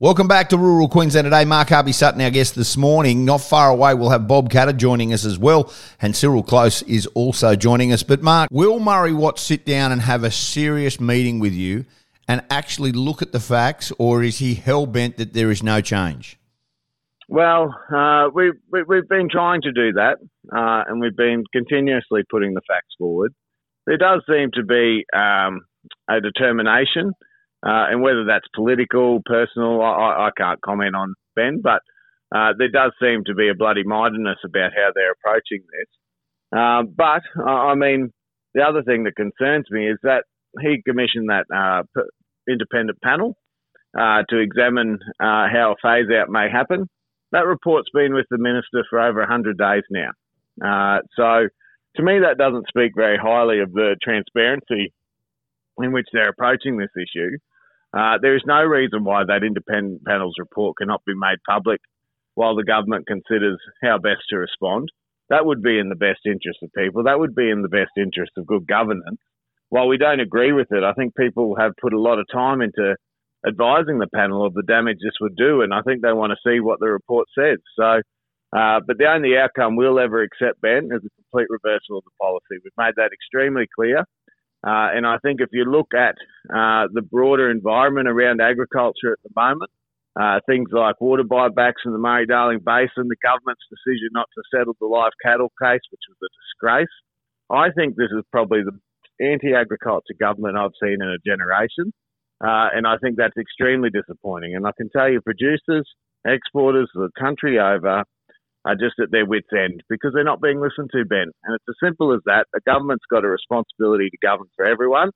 Welcome back to Rural Queensland today. Mark Harvey Sutton, our guest this morning. Not far away, we'll have Bob Katter joining us as well, and Cyril Close is also joining us. But Mark, will Murray Watt sit down and have a serious meeting with you and actually look at the facts, or is he hell bent that there is no change? Well, uh, we, we, we've been trying to do that, uh, and we've been continuously putting the facts forward. There does seem to be um, a determination uh, and whether that's political, personal, I, I can't comment on, Ben, but uh, there does seem to be a bloody mindedness about how they're approaching this. Uh, but, I mean, the other thing that concerns me is that he commissioned that uh, independent panel uh, to examine uh, how a phase out may happen. That report's been with the minister for over 100 days now. so, to me, that doesn't speak very highly of the transparency in which they're approaching this issue. Uh, there is no reason why that independent panel's report cannot be made public while the government considers how best to respond. That would be in the best interest of people. That would be in the best interest of good governance. While we don't agree with it, I think people have put a lot of time into advising the panel of the damage this would do, and I think they want to see what the report says. So, uh, but the only outcome we'll ever accept, Ben, is a complete reversal of the policy. We've made that extremely clear. Uh, and I think if you look at uh, the broader environment around agriculture at the moment, uh, things like water buybacks in the Murray Darling Basin, the government's decision not to settle the live cattle case, which was a disgrace. I think this is probably the anti agriculture government I've seen in a generation. Uh, and I think that's extremely disappointing. And I can tell you, producers, exporters, the country over are just at their wits' end because they're not being listened to, Ben. And it's as simple as that. The government's got a responsibility to govern for everyone,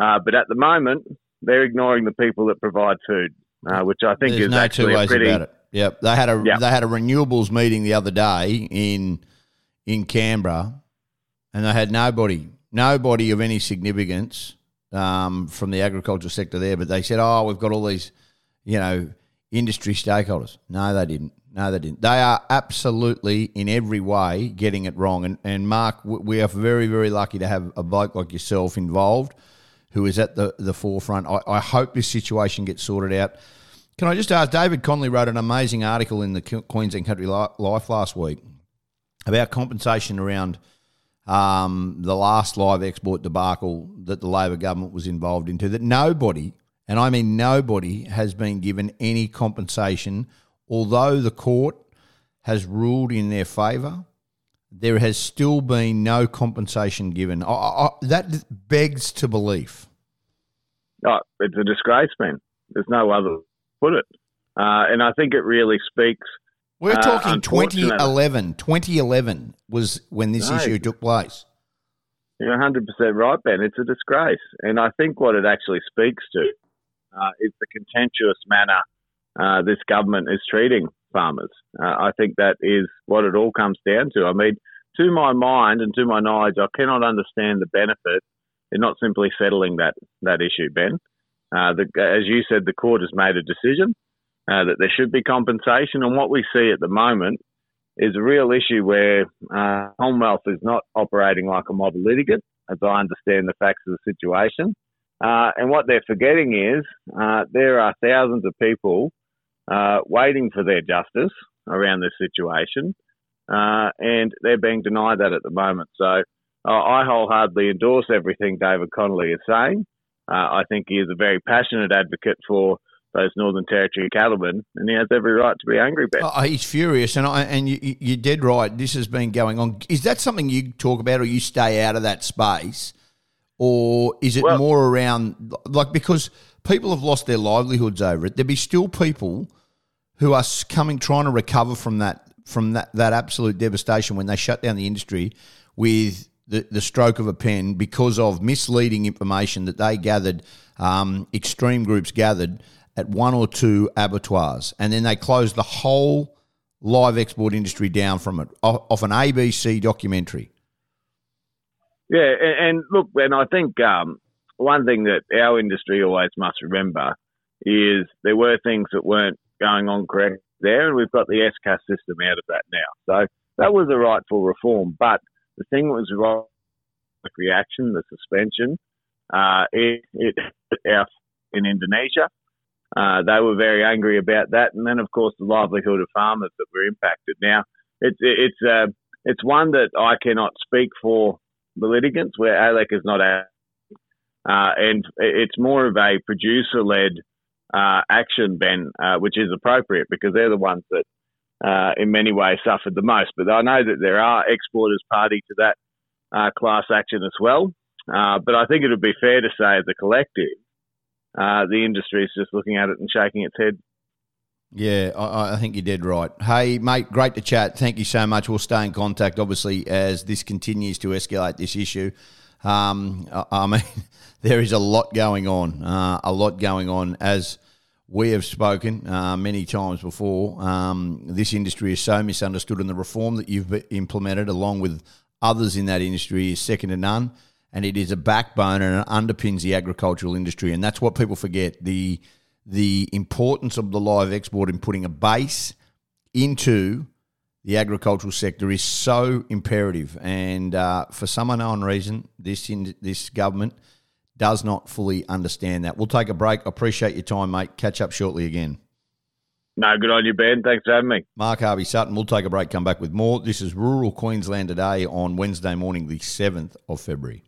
uh, but at the moment, they're ignoring the people that provide food, uh, which I think There's is no actually two ways pretty. about it. Yep, they had a Yep. they had a renewables meeting the other day in in Canberra, and they had nobody nobody of any significance um, from the agriculture sector there. But they said, "Oh, we've got all these, you know, industry stakeholders." No, they didn't. No, they didn't. They are absolutely in every way getting it wrong. And and Mark, we are very very lucky to have a bloke like yourself involved, who is at the the forefront. I, I hope this situation gets sorted out. Can I just ask? David Connolly wrote an amazing article in the Queensland Country Life last week about compensation around um, the last live export debacle that the Labor government was involved into. That nobody, and I mean nobody, has been given any compensation, although the court has ruled in their favour. There has still been no compensation given. I, I, that begs to belief. Oh, it's a disgrace, man. There's no other way to put it. Uh, and I think it really speaks. We're Uh, talking 2011. 2011 was when this No. issue took place. You're 100% right, Ben. It's a disgrace. And I think what it actually speaks to uh, is the contemptuous manner uh, this government is treating farmers. Uh, I think that is what it all comes down to. I mean, to my mind and to my knowledge, I cannot understand the benefit in not simply settling that, that issue, Ben. Uh, the, as you said, the court has made a decision uh, that there should be compensation. And what we see at the moment is a real issue where uh, Commonwealth is not operating like a model litigant, as I understand the facts of the situation. Uh, and what they're forgetting is uh, there are thousands of people uh, waiting for their justice around this situation, uh, and they're being denied that at the moment. So uh, I wholeheartedly endorse everything David Connolly is saying. Uh, I think he is a very passionate advocate for those Northern Territory cattlemen, and he has every right to be angry about. Oh, he's furious, and I, and you, you- you're dead right. This has been going on. Is that something you talk about, or you stay out of that space, or is it Well- more around like because people have lost their livelihoods over it? There be still people who are coming trying to recover from that from that, that absolute devastation when they shut down the industry with the, the stroke of a pen because of misleading information that they gathered, um, extreme groups gathered at one or two abattoirs, and then they closed the whole live export industry down from it off, off an ABC documentary. Yeah, and, and look, and I think um, one thing that our industry always must remember is there were things that weren't going on correct there, and we've got the ESCAS system out of that now. So that was a rightful reform, but the thing was wrong, reaction, the suspension, uh, it, it out in Indonesia. uh, they were very angry about that. And then, of course, the livelihood of farmers that were impacted. Now, it's it's uh, it's one that I cannot speak for the litigants, where ALEC is not out, uh, and it's more of a producer-led uh, action, Ben, uh, which is appropriate because they're the ones that, uh, in many ways, suffered the most. But I know that there are exporters party to that uh, class action as well. Uh, but I think it would be fair to say, as a collective, the industry is just looking at it and shaking its head. Yeah, I, I, think you did right. Hey, mate, great to chat. Thank you so much. We'll stay in contact, obviously, as this continues to escalate this issue. Um, I, I, mean, there is a lot going on, uh, a lot going on. As we have spoken uh, many times before, um, this industry is so misunderstood, and the reform that you've implemented, along with others in that industry, is second to none and it is a backbone and it underpins the agricultural industry. And that's what people forget the the importance of the live export in putting a base into the agricultural sector is so imperative. And uh, for some unknown reason, this in, this government does not fully understand that. We'll take a break. Appreciate your time, mate. Catch up shortly again. No, good on you, Ben. Thanks for having me. Mark Harvey Sutton. We'll take a break, come back with more. This is Rural Queensland Today on Wednesday morning, the 7th of February.